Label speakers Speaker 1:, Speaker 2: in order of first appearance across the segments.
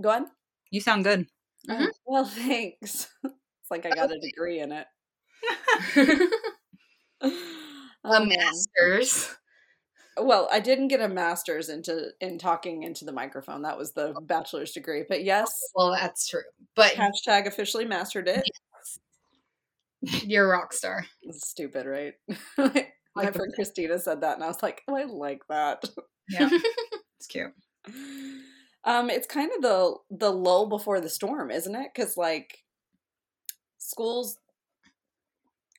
Speaker 1: Go on.
Speaker 2: You sound good.
Speaker 1: Mhm. Well, thanks. it's like I got a degree in it.
Speaker 3: a
Speaker 1: Oh,
Speaker 3: master's.
Speaker 1: Well, I didn't get a master's into in talking into the microphone. That was the bachelor's degree. But yes,
Speaker 3: Well, that's true. But
Speaker 1: hashtag officially mastered it.
Speaker 3: you're a rock star.
Speaker 1: Stupid, right? My
Speaker 2: Like the-
Speaker 1: friend Christina said that, and I was like, "Oh, I like that."
Speaker 2: Yeah, it's cute.
Speaker 1: Um, it's kind of the the lull before the storm, isn't it? Because like schools,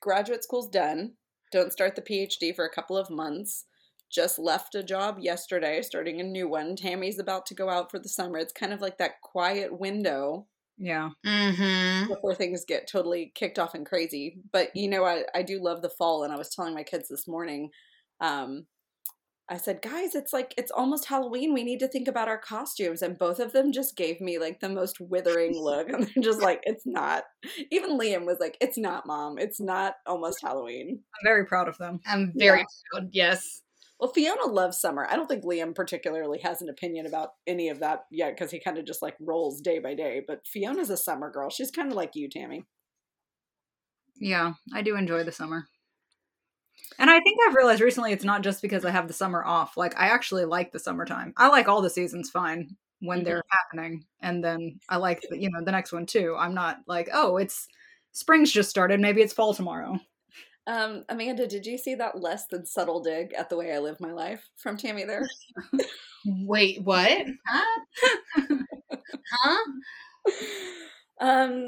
Speaker 1: graduate school's done. Don't start the PhD for a couple of months. Just left a job yesterday, starting a new one. Tammy's about to go out for the summer. It's kind of like that quiet window
Speaker 2: Yeah.
Speaker 3: Mm-hmm.
Speaker 1: before things get totally kicked off and crazy. But you know, I, I do love the fall, and I was telling my kids this morning, um, I said, guys, it's like it's almost Halloween. We need to think about our costumes. And both of them just gave me like the most withering look. And they're just like, it's not. Even Liam was like, it's not, mom. It's not almost Halloween.
Speaker 2: I'm very proud of them.
Speaker 3: I'm very proud. Yes.
Speaker 1: Well, Fiona loves summer. I don't think Liam particularly has an opinion about any of that yet because he kind of just like rolls day by day. But Fiona's a summer girl. She's kind of like you, Tammy.
Speaker 2: Yeah, I do enjoy the summer. And I think I've realized recently it's not just because I have the summer off. Like I actually like the summertime. I like all the seasons fine when they're happening, and then I like the, you know the next one too. I'm not like oh it's spring's just started. Maybe it's fall tomorrow.
Speaker 1: Um, Amanda, did you see that less than subtle dig at the way I live my life from Tammy there?
Speaker 3: Wait, what? Huh? huh?
Speaker 1: Um,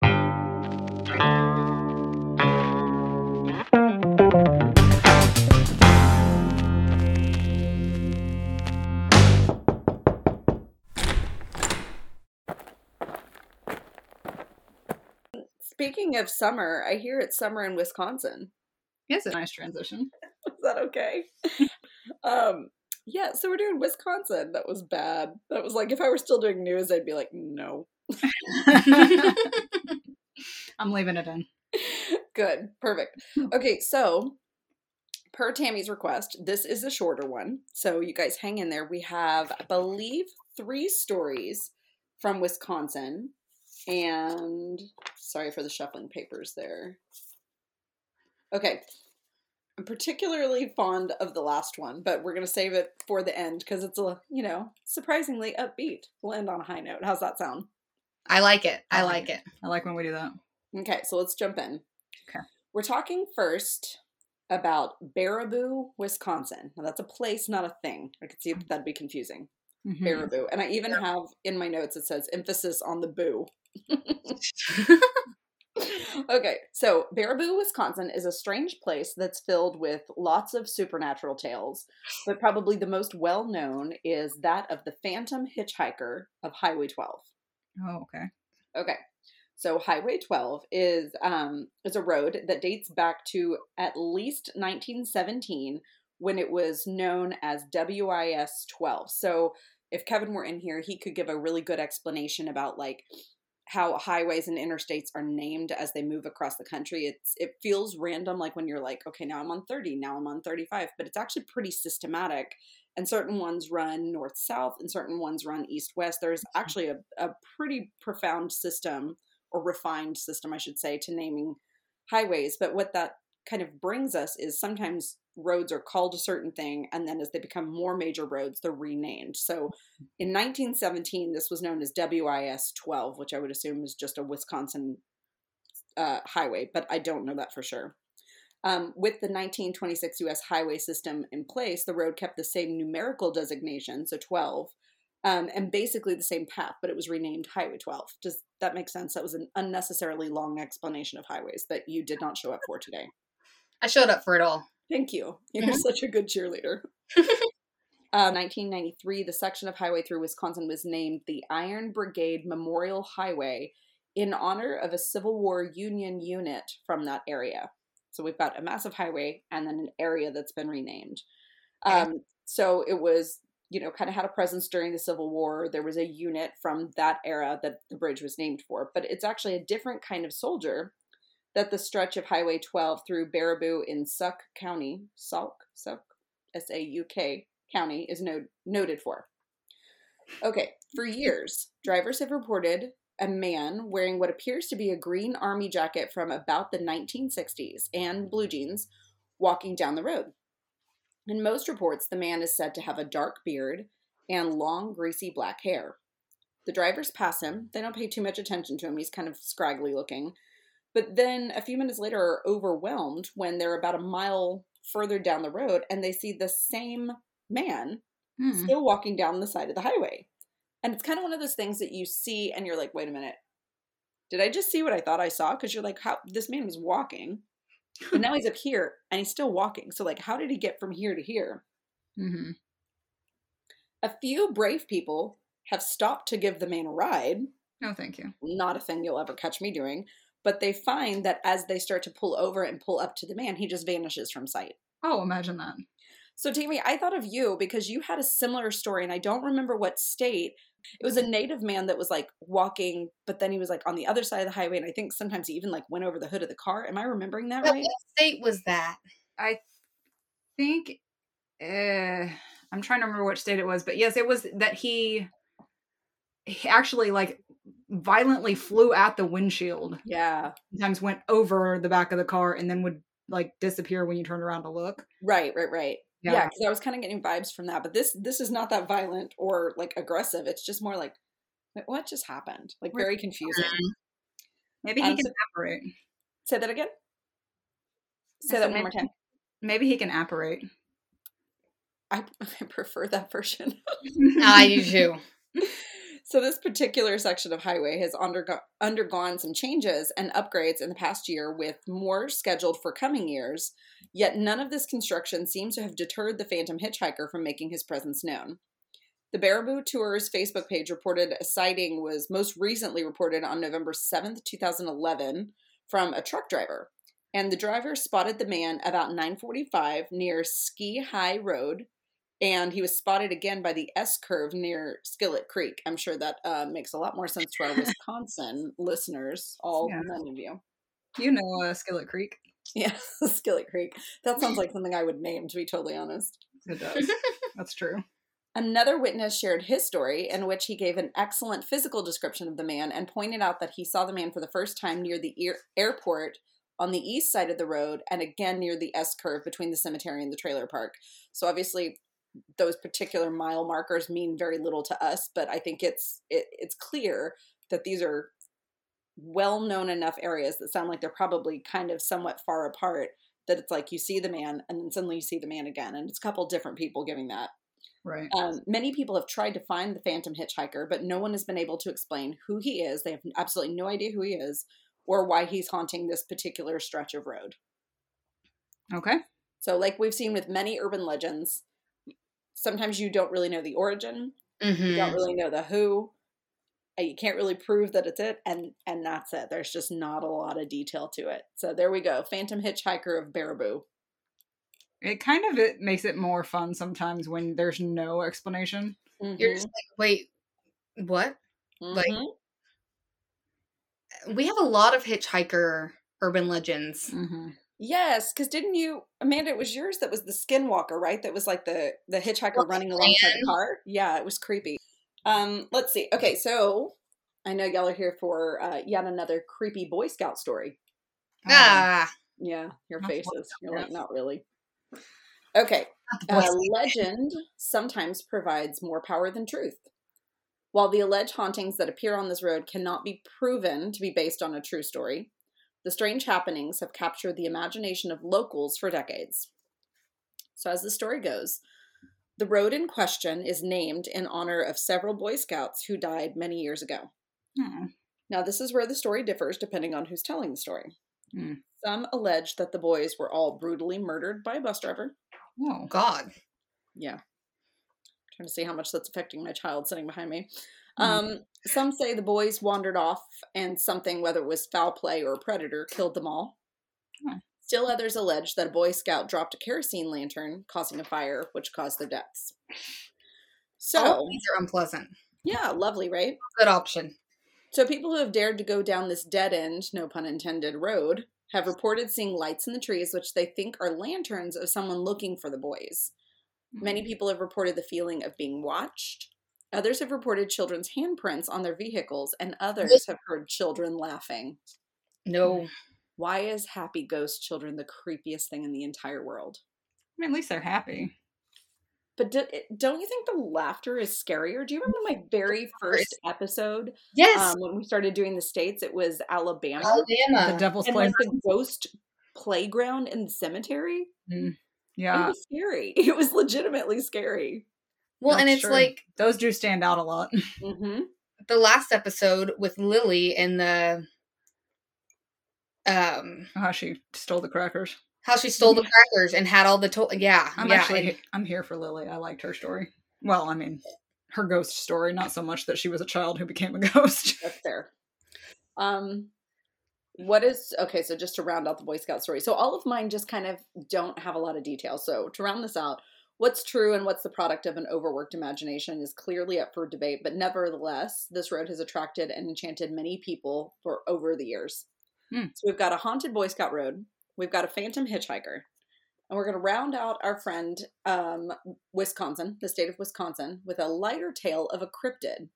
Speaker 1: speaking of summer, I hear it's summer in Wisconsin.
Speaker 2: It's a nice transition.
Speaker 1: Is that okay? um, yeah, so we're doing Wisconsin. That was bad. That was like if I were still doing news, I'd be like, no.
Speaker 2: I'm leaving it in.
Speaker 1: Good. Perfect. Okay, so per Tammy's request, this is a shorter one. So you guys hang in there. We have, I believe, three stories from Wisconsin. And sorry for the shuffling papers there. Okay. I'm particularly fond of the last one, but we're going to save it for the end because it's a, you know, surprisingly upbeat. We'll end on a high note. How's that sound?
Speaker 3: I like it. I like it.
Speaker 2: I like when we do that.
Speaker 1: Okay, so let's jump in.
Speaker 2: Okay.
Speaker 1: We're talking first about Baraboo, Wisconsin. Now that's a place, not a thing. I could see that that'd be confusing.
Speaker 2: Mhm.
Speaker 1: Baraboo. And I even have in my notes it says emphasis on the boo. okay, so Baraboo, Wisconsin is a strange place that's filled with lots of supernatural tales, but probably the most well known is that of the Phantom Hitchhiker of Highway 12.
Speaker 2: Oh, okay.
Speaker 1: Okay. So Highway 12 is um is a road that dates back to at least 1917 when it was known as WIS 12. So if Kevin were in here, he could give a really good explanation about like how highways and interstates are named as they move across the country. It's it feels random like when you're like, okay, now I'm on 30, now I'm on 35, but it's actually pretty systematic and certain ones run north south and certain ones run east west there's actually a, a pretty profound system or refined system i should say to naming highways but what that kind of brings us is sometimes roads are called a certain thing and then as they become more major roads they're renamed so in 1917 this was known as wis 12 which i would assume is just a wisconsin uh, highway but i don't know that for sure um, with the 1926 U.S. highway system in place, the road kept the same numerical designation, so 12, um, and basically the same path, but it was renamed Highway 12. Does that make sense? That was an unnecessarily long explanation of highways that you did not show up for today.
Speaker 3: I showed up for it all.
Speaker 1: Thank you. You're
Speaker 3: Mhm.
Speaker 1: such a good cheerleader. Uh, 1993, the section of highway through Wisconsin was named the Iron Brigade Memorial Highway in honor of a Civil War Union unit from that area. So we've got a massive highway and then an area that's been renamed. Um, so it was, you know, kind of had a presence during the Civil War. There was a unit from that era that the bridge was named for, but it's actually a different kind of soldier that the stretch of Highway 12 through Baraboo in Sauk County, Sauk, Sauk, S A U K County is no- noted for. Okay, For years, drivers have reported a man wearing what appears to be a green army jacket from about the 1960s and blue jeans walking down the road. In most reports, the man is said to have a dark beard and long, greasy black hair. The drivers pass him. They don't pay too much attention to him. He's kind of scraggly looking. But then a few minutes later are overwhelmed when they're about a mile further down the road and they see the same man
Speaker 2: Hmm.
Speaker 1: still walking down the side of the highway. And it's kind of one of those things that you see and you're like, wait a minute. Did I just see what I thought I saw? Because you're like, how this man was walking. And now he's up here and he's still walking. So like how did he get from here to here?
Speaker 2: Mm-hmm.
Speaker 1: A few brave people have stopped to give the man a ride.
Speaker 2: No, thank you.
Speaker 1: Not a thing you'll ever catch me doing. But they find that as they start to pull over and pull up to the man, he just vanishes from sight.
Speaker 2: Oh, imagine that.
Speaker 1: So, Tammy, I thought of you because you had a similar story, and I don't remember what state. It was a native man that was like walking, but then he was like on the other side of the highway, and I think sometimes he even like went over the hood of the car. Am I remembering that
Speaker 3: What
Speaker 1: right?
Speaker 3: state was that?
Speaker 2: I think uh, I'm trying to remember which state it was, but yes, it was that he, he actually like violently flew at the windshield.
Speaker 1: Yeah,
Speaker 2: Sometimes went over the back of the car and then would like disappear when you turned around to look.
Speaker 1: right, right, right. Yeah,
Speaker 2: Yeah.
Speaker 1: because I was kind of getting vibes from that, but this this is not that violent or like aggressive. It's just more like, what just happened? Like very confusing.
Speaker 2: Maybe he
Speaker 1: Um,
Speaker 2: can
Speaker 1: so-
Speaker 2: apparate.
Speaker 1: Say that again. Say that
Speaker 2: said
Speaker 1: one more time.
Speaker 2: Maybe he can apparate.
Speaker 1: I, I prefer that version.
Speaker 3: I do too.
Speaker 1: So this particular section of highway has undergo- undergone some changes and upgrades in the past year with more scheduled for coming years, yet none of this construction seems to have deterred the phantom hitchhiker from making his presence known. The Baraboo Tours Facebook page reported a sighting was most recently reported on November 7th, 2011 from a truck driver. And the driver spotted the man about 9:45 near Ski High Road and he was spotted again by the S curve near Skillet Creek. I'm sure that uh, makes a lot more sense to our Wisconsin listeners, all
Speaker 2: Yeah.
Speaker 1: none of you.
Speaker 2: You know uh, Skillet Creek.
Speaker 1: Yeah, Skillet Creek. That sounds like something I would name, to be totally honest.
Speaker 2: It does. That's true.
Speaker 1: Another witness shared his story, in which he gave an excellent physical description of the man and pointed out that he saw the man for the first time near the ear- airport on the east side of the road and again near the S curve between the cemetery and the trailer park. So obviously, those particular mile markers mean very little to us, but I think it's it, it's clear that these are well known enough areas that sound like they're probably kind of somewhat far apart that it's like you see the man and then suddenly you see the man again and it's a couple different people giving that
Speaker 2: Right.
Speaker 1: um, many people have tried to find the phantom hitchhiker but no one has been able to explain who he is they have absolutely no idea who he is or why he's haunting this particular stretch of road
Speaker 2: Okay.
Speaker 1: so like we've seen with many urban legends sometimes you don't really know the origin you
Speaker 3: hmm
Speaker 1: don't really know the who and you can't really prove that it's it and and that's it there's just not a lot of detail to it so there we go phantom hitchhiker of baraboo
Speaker 2: It kind of it makes it more fun sometimes when there's no explanation.
Speaker 3: You're just like, wait, what? like-
Speaker 1: Mhm.
Speaker 3: We have a lot of hitchhiker urban legends.
Speaker 2: Mm-hmm.
Speaker 1: Yes because didn't you amanda it was yours that was the skinwalker right? That was like the the hitchhiker
Speaker 3: Well,
Speaker 1: running alongside the car yeah it was creepy. Um let's see. Okay so i know y'all are here for uh, yet another creepy boy scout story.
Speaker 3: Ah,
Speaker 1: yeah your faces. You're like not really. Okay Uh, legend sometimes provides more power than truth. While the alleged hauntings that appear on this road cannot be proven to be based on a true story, the strange happenings have captured the imagination of locals for decades. So, as the story goes, the road in question is named in honor of several Boy Scouts who died many years ago.
Speaker 2: Oh.
Speaker 1: Now, this is where the story differs depending on who's telling the story.
Speaker 2: Hmm.
Speaker 1: Some allege that the boys were all brutally murdered by a bus driver.
Speaker 2: Oh.
Speaker 3: God.
Speaker 1: yeah trying to see how much that's affecting my child sitting behind me
Speaker 2: Mhm.
Speaker 1: um some say the boys wandered off and something whether it was foul play or a predator killed them all
Speaker 2: Hmm.
Speaker 1: still others allege that a boy scout dropped a kerosene lantern causing a fire which caused their deaths so
Speaker 3: these are unpleasant.
Speaker 1: yeah lovely right
Speaker 3: Good option.
Speaker 1: so people who have dared to go down this dead end no pun intended road have reported seeing lights in the trees which they think are lanterns of someone looking for the boys Many people have reported the feeling of being watched, Others have reported children's handprints on their vehicles, and others have heard children laughing.
Speaker 3: No.
Speaker 1: Why is happy ghost children the creepiest thing in the entire world?
Speaker 2: I mean, at least they're happy.
Speaker 1: But do, don't you think the laughter is scarier? Do you remember my very first episode
Speaker 3: Yes.
Speaker 1: um, when we started doing the states? It was Alabama,
Speaker 3: Alabama.
Speaker 2: The devil's
Speaker 1: and like
Speaker 2: playground.
Speaker 1: the ghost playground in the cemetery. It
Speaker 2: Yeah,
Speaker 1: was scary. It was legitimately scary.
Speaker 3: Well, and it's
Speaker 2: true.
Speaker 3: like
Speaker 2: those do stand out a lot.
Speaker 1: hmm
Speaker 3: the last episode with Lily and the um
Speaker 2: How she stole the crackers.
Speaker 3: how she stole the crackers and had all the to- yeah
Speaker 2: I'm
Speaker 3: yeah
Speaker 2: actually
Speaker 3: and-
Speaker 2: I'm here for Lily. I liked her story. Well, I mean, her ghost story, not so much that she was a child who became a ghost.
Speaker 1: That's fair. Um, what is okay? So just to round out the Boy Scout story, so all of mine just kind of don't have a lot of detail. So to round this out, what's true and what's the product of an overworked imagination is clearly up for debate. But nevertheless, this road has attracted and enchanted many people for over the years.
Speaker 2: Hmm.
Speaker 1: So we've got a haunted Boy Scout road, we've got a phantom hitchhiker, and we're going to round out our friend um, Wisconsin, the state of Wisconsin, with a lighter tale of a cryptid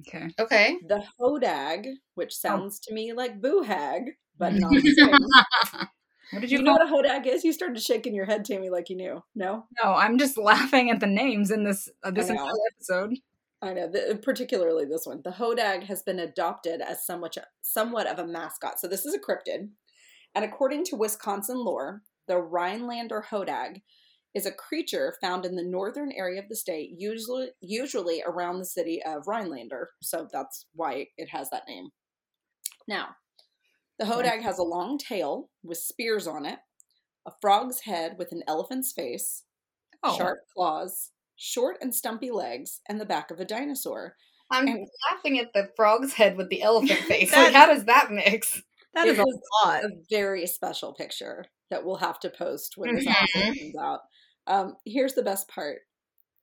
Speaker 2: Okay.
Speaker 3: okay
Speaker 1: the hodag, which sounds to me like boo hag, but not the same.
Speaker 2: What did
Speaker 1: you
Speaker 2: you,
Speaker 1: know what a hodag is? You started shaking your head, Tammy, like you knew. No,
Speaker 2: No, I'm just laughing at the names in this uh, this entire episode.
Speaker 1: I know. The, particularly this one, the hodag has been adopted as somewhat somewhat of a mascot. So this is a cryptid, and according to Wisconsin lore, the Rhinelander hodag is a creature found in the northern area of the state, usually usually around the city of Rhinelander. So that's why it has that name. Now, the hodag has a long tail with spears on it, a frog's head with an elephant's face,
Speaker 2: Oh,
Speaker 1: sharp claws, short and stumpy legs, and the back of a dinosaur.
Speaker 3: I'm
Speaker 1: And-
Speaker 3: laughing at the frog's head with the elephant face.
Speaker 2: That-
Speaker 3: like, how does that mix?
Speaker 2: That is a lot.
Speaker 1: a very special picture that we'll have to post when this
Speaker 3: Mhm.
Speaker 1: episode comes out. Um, here's the best part,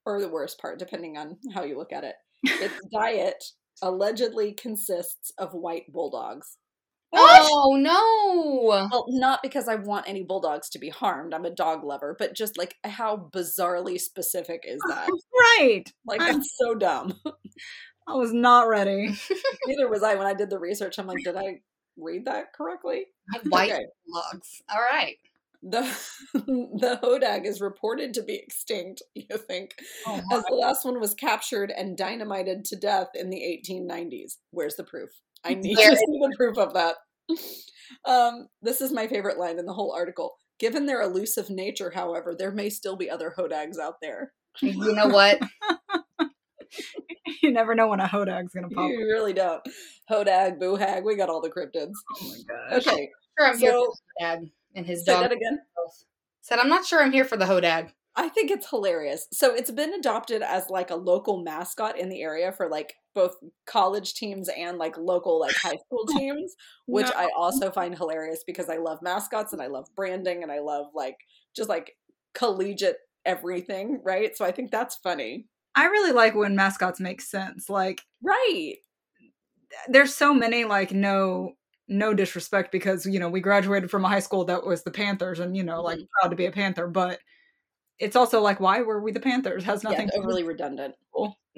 Speaker 1: or the worst part, depending on how you look at it. Its diet allegedly consists of white bulldogs.
Speaker 3: Oh no!
Speaker 1: Well, not because I want any bulldogs to be harmed. I'm a dog lover, but just like how bizarrely specific is that?
Speaker 2: Right.
Speaker 1: Like
Speaker 2: I'm-
Speaker 1: that's so dumb.
Speaker 2: I was not ready.
Speaker 1: Neither was I when I did the research. I'm like, did I read that correctly?
Speaker 3: White
Speaker 1: Okay.
Speaker 3: logs. All right.
Speaker 1: The the hodag is reported to be extinct. You think,
Speaker 2: Oh,
Speaker 1: as the last one was captured and dynamited to death in the 1890s. Where's the proof? I need to see the proof of that. Um, this is my favorite line in the whole article. Given their elusive nature, however, there may still be other hodags out there.
Speaker 3: You know what?
Speaker 2: you never know when a hodag's gonna pop.
Speaker 1: You really don't. Hodag, boohag, we got all the cryptids.
Speaker 2: Oh my gosh.
Speaker 1: Okay,
Speaker 3: Sure, I'm here
Speaker 1: so
Speaker 3: for the hodag and his
Speaker 1: say
Speaker 3: dog.
Speaker 1: that again.
Speaker 3: Said, I'm not sure I'm here for the hodag.
Speaker 1: I think it's hilarious. So it's been adopted as like a local mascot in the area for like both college teams and like local like high school teams, which
Speaker 2: No.
Speaker 1: I also find hilarious because I love mascots and I love branding and I love like just like collegiate everything, right? So I think that's funny.
Speaker 2: I really like when mascots make sense. Like
Speaker 1: Right.
Speaker 2: there's so many like no no disrespect because you know we graduated from a high school that was the Panthers and you know like
Speaker 1: Mhm.
Speaker 2: proud to be a Panther, but it's also like why were we the Panthers? Has nothing
Speaker 1: it's
Speaker 2: to do
Speaker 1: overly redundant.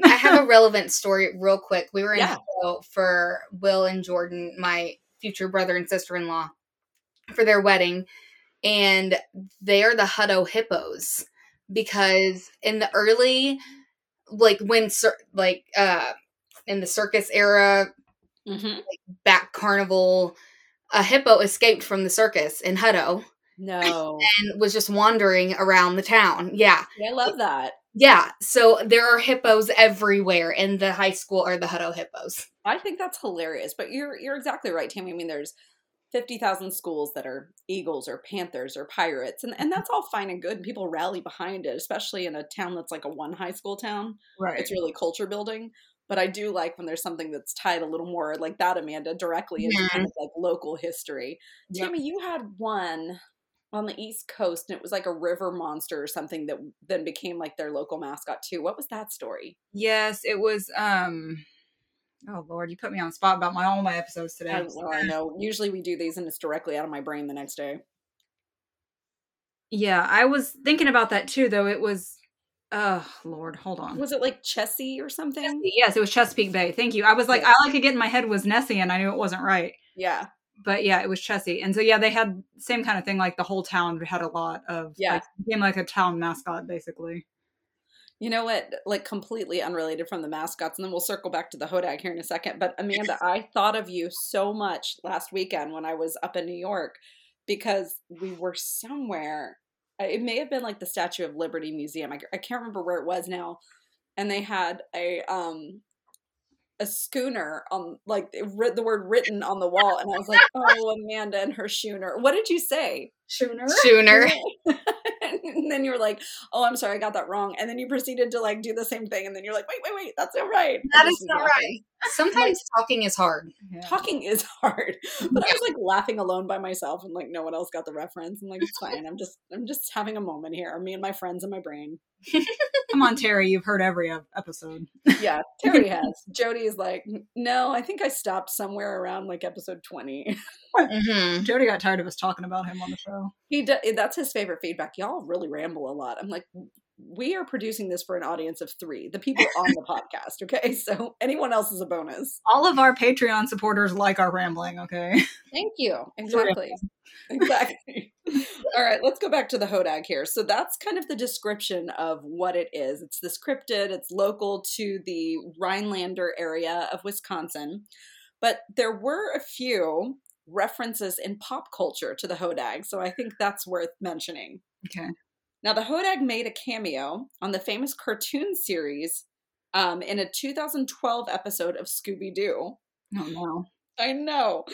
Speaker 3: I have a relevant story real quick. We were in
Speaker 1: Yeah.
Speaker 3: For Will and Jordan, my future brother and sister in law, for their wedding. And they are the Hutto Hippos because in the early, like when, like, uh, in the circus era,
Speaker 1: Mm-hmm.
Speaker 3: back carnival, a hippo escaped from the circus in Hutto
Speaker 1: No.
Speaker 3: and was just wandering around the town. Yeah.
Speaker 1: I love that.
Speaker 3: Yeah. So there are hippos everywhere, in the high school or the Hutto Hippos.
Speaker 1: I think that's hilarious. But you're you're exactly right, Tammy. I mean, there's fifty thousand schools that are eagles or panthers or pirates, and and that's all fine and good. And people rally behind it, especially in a town that's like a one high school town.
Speaker 2: right.
Speaker 1: It's really culture building. But I do like when there's something that's tied a little more like that, Amanda, directly into
Speaker 3: Yeah.
Speaker 1: kind of like local history. Tammy, you had one on the East Coast, and it was like a river monster or something that then became like their local mascot too. What was that story?
Speaker 2: Yes, it was um Oh Lord, you put me on spot about my all my episodes today.
Speaker 1: I, well, I know. Usually we do these and it's directly out of my brain the next day.
Speaker 2: Yeah, I was thinking about that too, though. It was Oh Lord, hold on.
Speaker 1: Was it like Chessie or something?
Speaker 2: Yes, it was Chesapeake Bay. Thank you. I was like, all I could get in my head was Nessie, and I knew it wasn't right.
Speaker 1: Yeah.
Speaker 2: But yeah, it was Chessie. And so yeah, they had same kind of thing. Like the whole town had a lot of
Speaker 1: Yeah.
Speaker 2: like, became like a town mascot basically.
Speaker 1: You know what? Like completely unrelated from the mascots, and then we'll circle back to the Hodag here in a second. But Amanda, I thought of you so much last weekend when I was up in New York because we were somewhere. uh, It may have been like the Statue of Liberty Museum. I, I can't remember where it was now, and they had a um a schooner on like writ- the word written on the wall, and I was like, oh, Amanda and her schooner. What did you say?
Speaker 2: Schooner.
Speaker 3: Schooner.
Speaker 1: and then you were like, "Oh, I'm sorry, I got that wrong." And then you proceeded to like do the same thing, and then you're like, "Wait, wait, wait, that's not right.
Speaker 3: That
Speaker 1: I
Speaker 3: is
Speaker 1: just
Speaker 3: not
Speaker 1: laughed.
Speaker 3: right. Sometimes talking is hard.
Speaker 2: Yeah.
Speaker 1: Talking is hard, but I was like laughing alone by myself, and like no one else got the reference. I'm like, it's fine. I'm just, I'm just having a moment here. Me and my friends in my brain.
Speaker 2: Come on, Terry. You've heard every episode.
Speaker 1: Yeah, Terry has. Jody is like, no, I think I stopped somewhere around like episode 20.
Speaker 3: hmm
Speaker 2: Jody got tired of us talking about him on the show.
Speaker 1: He do, that's his favorite feedback. Y'all really ramble a lot. I'm like, we are producing this for an audience of three, the people on the podcast. Okay, so anyone else is a bonus.
Speaker 2: All of our Patreon supporters like our rambling. Okay.
Speaker 1: Thank you. Exactly. exactly. All right, let's go back to the Hodag here. So that's kind of the description of what it is. It's this cryptid, it's local to the Rhinelander area of Wisconsin. But there were a few references in pop culture to the Hodag, so I think that's worth mentioning.
Speaker 2: Okay.
Speaker 1: Now, the Hodag made a cameo on the famous cartoon series um, in a 2012 episode of Scooby Doo.
Speaker 2: Oh no.
Speaker 1: I know.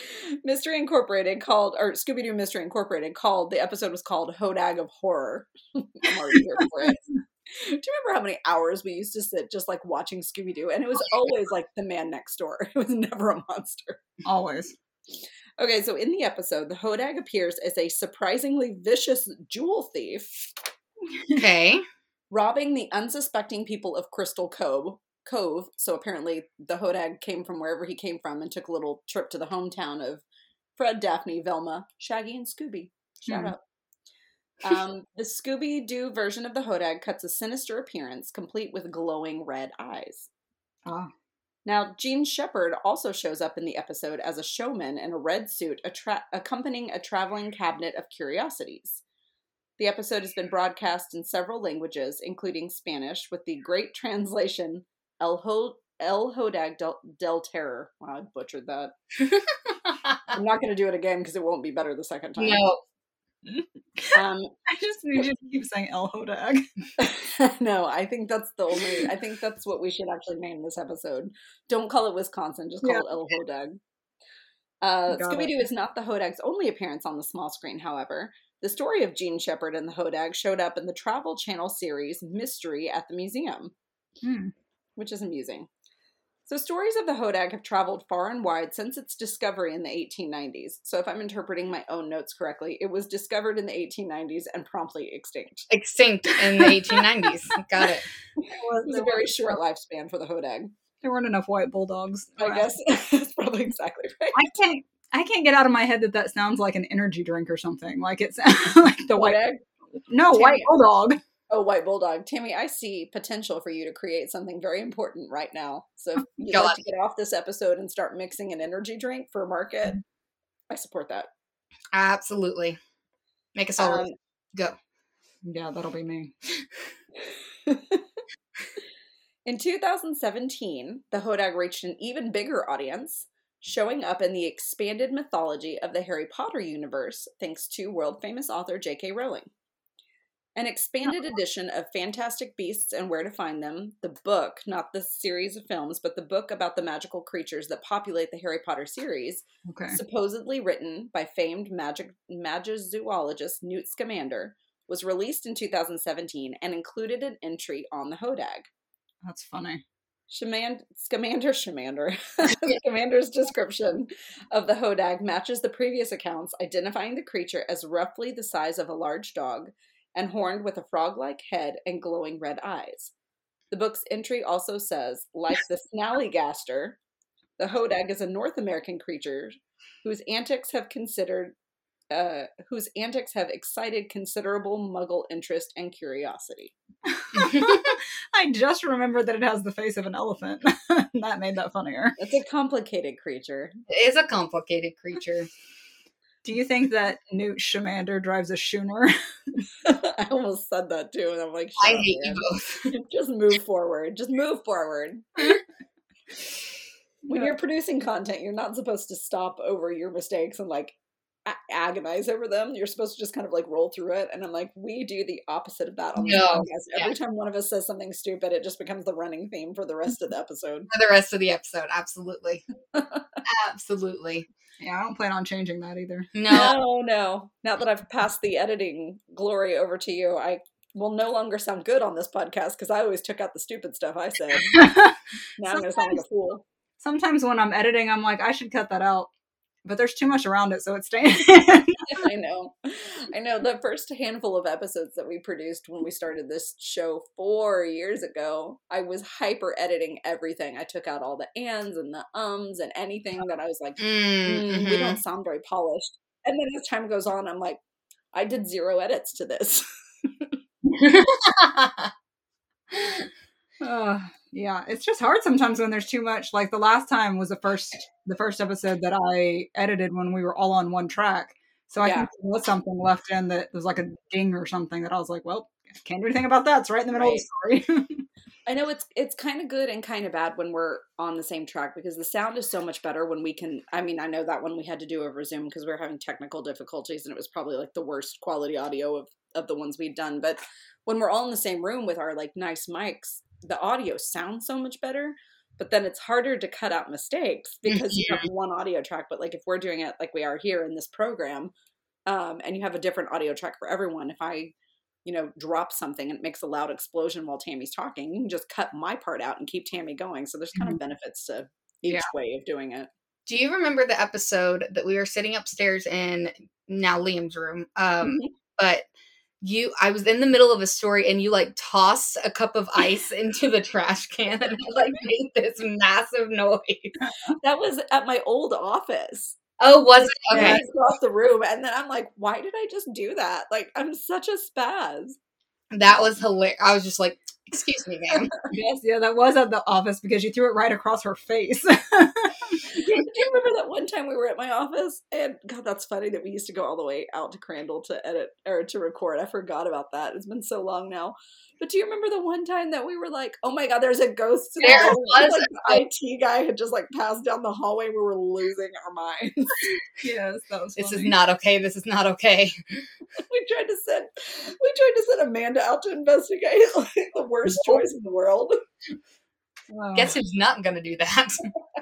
Speaker 1: Mystery Incorporated called, or Scooby Doo Mystery Incorporated called, the episode was called Hodag of Horror. I'm already here for it. Do you remember how many hours we used to sit just like watching Scooby Doo? And it was always like the man next door, it was never a monster.
Speaker 2: Always.
Speaker 1: Okay, so in the episode, the Hodag appears as a surprisingly vicious jewel thief
Speaker 3: Okay.
Speaker 1: robbing the unsuspecting people of Crystal Cove. Cove. So apparently, the Hodag came from wherever he came from and took a little trip to the hometown of Fred, Daphne, Velma, Shaggy, and Scooby. Shout
Speaker 2: Hmm.
Speaker 1: out. Um, the Scooby Doo version of the Hodag cuts a sinister appearance, complete with glowing red eyes.
Speaker 2: Ah.
Speaker 1: Now, Gene Shepard also shows up in the episode as a showman in a red suit, attra- accompanying a traveling cabinet of curiosities. The episode has been broadcast in several languages, including Spanish, with the great translation El, Ho- El Hodag del-, del Terror. Wow, I butchered that. I'm not going to do it again because it won't be better the second time.
Speaker 3: no.
Speaker 1: Um,
Speaker 2: I just need you to keep saying El Hodag.
Speaker 1: no, I think that's the only. I think that's what we should actually name this episode. Don't call it Wisconsin. Just call
Speaker 2: Yeah.
Speaker 1: it El Hodag. Uh, Scooby Doo is not the Hodag's only appearance on the small screen, however. The story of Gene Shepard and the Hodag showed up in the Travel Channel series Mystery at the Museum,
Speaker 2: Hmm.
Speaker 1: which is amusing. So, stories of the Hodag have traveled far and wide since its discovery in the 1890s. So, if I'm interpreting my own notes correctly, it was discovered in the 1890s and promptly extinct.
Speaker 3: Extinct in the 1890s. Got it.
Speaker 1: It was a very short lifespan for the Hodag.
Speaker 2: There weren't enough white bulldogs.
Speaker 1: I guess that's probably exactly right.
Speaker 2: I can't. I can't get out of my head that that sounds like an energy drink or something. Like it's like the white.
Speaker 1: Hodag?
Speaker 2: No,
Speaker 1: Tammy.
Speaker 2: white bulldog.
Speaker 1: Oh, white bulldog, Tammy. I see potential for you to create something very important right now. So if you'd
Speaker 3: God.
Speaker 1: like to get off this episode and start mixing an energy drink for a market, I support that.
Speaker 3: Absolutely. Make us all
Speaker 1: Um,
Speaker 3: go.
Speaker 2: Yeah, that'll be me.
Speaker 1: In 2017, the Hodag reached an even bigger audience, showing up in the expanded mythology of the Harry Potter universe thanks to world famous author J.K. Rowling. An expanded oh. edition of Fantastic Beasts and Where to Find Them, the book, not the series of films, but the book about the magical creatures that populate the Harry Potter series,
Speaker 2: Okay.
Speaker 1: supposedly written by famed magic magizoologist Newt Scamander, was released in 2017 and included an entry on the Hodag.
Speaker 2: That's funny.
Speaker 1: Shaman- Scamander, Shamander, Scamander's description of the Hodag matches the previous accounts, identifying the creature as roughly the size of a large dog and horned with a frog like head and glowing red eyes. The book's entry also says, like the Snallygaster, the Hodag is a North American creature whose antics have considered uh, whose antics have excited considerable muggle interest and curiosity.
Speaker 2: I just remembered that it has the face of an elephant. that made that funnier.
Speaker 1: It's a complicated creature.
Speaker 3: It is a complicated creature.
Speaker 2: Do you think that Newt Scamander drives a schooner?
Speaker 1: I almost said that too, and I'm like,
Speaker 3: I
Speaker 1: "Shut up,
Speaker 3: hate you both.
Speaker 1: Just move forward. Just move forward. when you're producing content, you're not supposed to stop over your mistakes and like a- agonize over them. You're supposed to just kind of like roll through it. And I'm like, we do the opposite of that on this
Speaker 3: No,
Speaker 1: podcast. Every time one of us says something stupid, it just becomes the running theme for the rest of the episode.
Speaker 3: For the rest of the episode, absolutely. absolutely.
Speaker 2: Yeah, I don't plan on changing that either.
Speaker 3: No.
Speaker 1: No, no. Now that I've passed the editing glory over to you, I will no longer sound good on this podcast because I always took out the stupid stuff I said. Now I'm going to sound like a fool.
Speaker 2: Sometimes when I'm editing, I'm like, I should cut that out. But there's too much around it, so it's staying.
Speaker 1: I know. I know. The first handful of episodes that we produced when we started this show four years ago, I was hyper editing everything. I took out all the ands and the ums and anything that I was like,
Speaker 3: Mm,
Speaker 1: "Mm, we
Speaker 3: mhm.
Speaker 1: don't sound very polished. And then as time goes on, I'm like, I did zero edits to this.
Speaker 2: Uh, yeah, it's just hard sometimes when there's too much. Like the last time was the first the first episode that I edited when we were all on one track. So I
Speaker 1: Yeah.
Speaker 2: think there was something left in that was like a ding or something that I was like, well, can't do anything about that. It's right in the middle of the story.
Speaker 1: I know it's it's kind of good and kind of bad when we're on the same track because the sound is so much better when we can. I mean, I know that when we had to do over Zoom because we were having technical difficulties and it was probably like the worst quality audio of of the ones we'd done. But when we're all in the same room with our like nice mics, the audio sounds so much better. But then it's harder to cut out mistakes because you have one audio track. But like if we're doing it like we are here in this program, um, and you have a different audio track for everyone, if I you know, drop something and it makes a loud explosion while Tammy's talking, you can just cut my part out and keep Tammy going. So there's kind of benefits to each
Speaker 2: Yeah.
Speaker 1: way of doing it.
Speaker 3: Do you remember the episode that we were sitting upstairs in now Liam's room? Um, but you I was in the middle of a story and you like tossed a cup of ice into the trash can and like made this massive noise.
Speaker 1: that was at my old office.
Speaker 3: Oh, was it? Okay.
Speaker 1: Across the room, and then I'm like, why did I just do that? Like, I'm such a spaz.
Speaker 3: That was hilarious. I was just like, excuse me, ma'am.
Speaker 2: yes, yeah, that was at the office because you threw it right across her face.
Speaker 1: Do you remember that one time we were at my office? And God, that's funny that we used to go all the way out to Crandall to edit or to record. I forgot about that. It's been so long now. But do you remember the one time that we were like, "Oh my God, there's a ghost!" in
Speaker 3: There
Speaker 1: building?"
Speaker 3: was
Speaker 1: like the IT guy had just like passed down the hallway. We were losing our minds.
Speaker 2: yes, that was
Speaker 3: This is not okay. This is not okay.
Speaker 1: we tried to send, we tried to send Amanda out to investigate. Like the worst choice in the world.
Speaker 2: Oh.
Speaker 3: Guess who's not going to do that?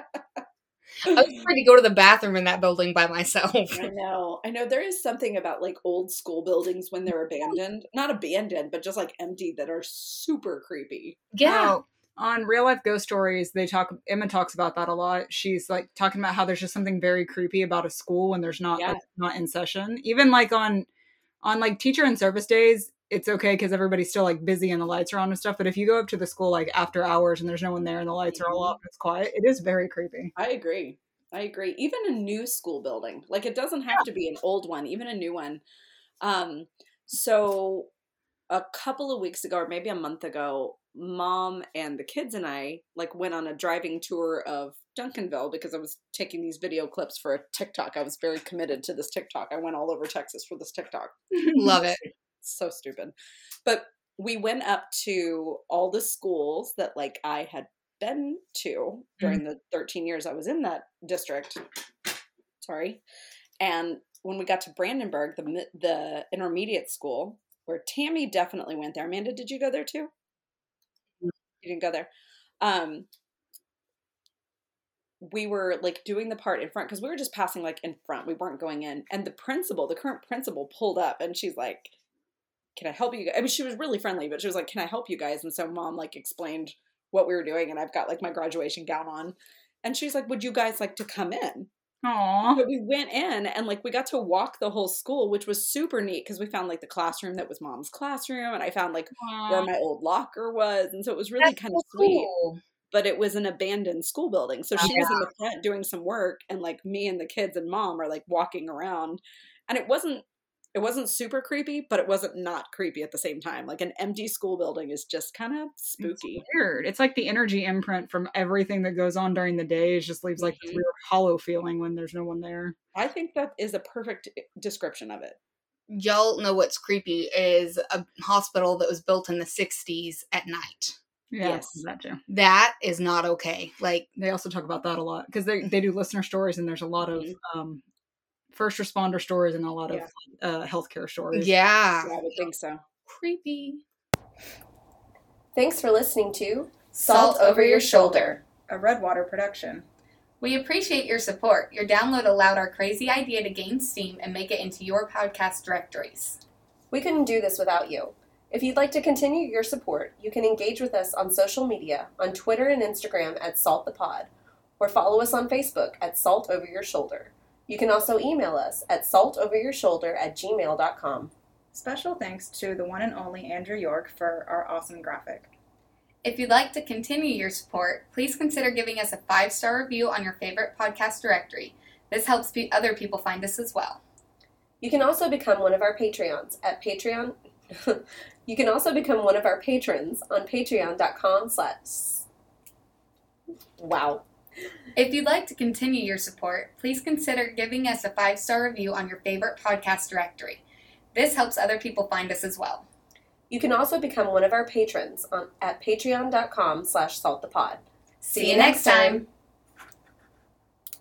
Speaker 3: I was trying to go to the bathroom in that building by myself.
Speaker 1: I know. I know there is something about like old school buildings when they're abandoned. Not abandoned, but just like empty that are super creepy.
Speaker 3: Yeah.
Speaker 2: Oh, on real life ghost stories, they talk. Emma talks about that a lot. She's like talking about how there's just something very creepy about a school when there's not
Speaker 1: Yeah.
Speaker 2: like, not in session. Even like on on like teacher and service days, it's okay because everybody's still like busy and the lights are on and stuff. But if you go up to the school like after hours and there's no one there and the lights are all off, it's quiet. It is very creepy.
Speaker 1: I agree. I agree. Even a new school building, like it doesn't have to be an old one, even a new one. Um, so a couple of weeks ago, or maybe a month ago, mom and the kids and I like went on a driving tour of Duncanville because I was taking these video clips for a TikTok. I was very committed to this TikTok. I went all over Texas for this TikTok.
Speaker 3: Love it.
Speaker 1: So stupid. But we went up to all the schools that like I had been to during the 13 years I was in that district. Sorry. And when we got to Brandenburg, the the intermediate school where Tammy definitely went there. Amanda, did you go there too? You didn't go there. Um we were like doing the part in front because we were just passing like in front. We weren't going in. And the principal, the current principal, pulled up and she's like, Can I help you? I mean, she was really friendly, but she was like, Can I help you guys? And so mom like explained what we were doing, and I've got like my graduation gown on. And she's like, Would you guys like to come in?
Speaker 2: Aw.
Speaker 1: But we went in and like we got to walk the whole school, which was super neat because we found like the classroom that was mom's classroom, and I found like where my old locker was, and so it was really
Speaker 3: That's
Speaker 1: kind
Speaker 3: so
Speaker 1: of sweet
Speaker 3: cool.
Speaker 1: but it was an abandoned school building. So she
Speaker 3: Oh,
Speaker 1: was in the front doing some work, and like me and the kids and mom are like walking around. And it wasn't it wasn't super creepy, but it wasn't not creepy at the same time. Like an empty school building is just kind of spooky.
Speaker 2: It's weird. It's like the energy imprint from everything that goes on during the day it just leaves like this
Speaker 1: Mhm.
Speaker 2: weird hollow feeling when there's no one there.
Speaker 1: I think that is a perfect eh, description of it.
Speaker 3: Y'all know what's creepy is a hospital that was built in the 60s at night.
Speaker 2: Yeah,
Speaker 1: Yes.
Speaker 2: that too.
Speaker 3: That is not okay. Like,
Speaker 2: They also talk about that a lot because they they do listener stories and there's a lot of
Speaker 1: Mhm.
Speaker 2: um, first responder stories and a lot of
Speaker 1: Yeah.
Speaker 2: uh, healthcare stories.
Speaker 3: yeah,
Speaker 1: Yeah, I would think so.
Speaker 3: creepy.
Speaker 4: Thanks for listening to
Speaker 3: Salt Over Your Shoulder.
Speaker 2: a Redwater production.
Speaker 3: We appreciate your support. Your download allowed our crazy idea to gain steam and make it into your podcast directories.
Speaker 4: We couldn't do this without you. If you'd like to continue your support, you can engage with us on social media on Twitter and Instagram at Salt the Pod, or follow us on Facebook at Salt Over Your Shoulder. You can also email us at saltoveryourshoulder at gmail.com.
Speaker 2: Special thanks to the one and only Andrew York for our awesome graphic.
Speaker 3: If you'd like to continue your support, please consider giving us a five star review on your favorite podcast directory. This helps other people find us as well.
Speaker 4: You can also become one of our Patreons at Patreon. you can also become one of our patrons on patreon.com slash. Wow.
Speaker 3: If you'd like to continue your support, please consider giving us a five star review on your favorite podcast directory. This helps other people find us as well.
Speaker 4: You can also become one of our patrons on, at patreon.com slash saltthepod.
Speaker 3: See you next time.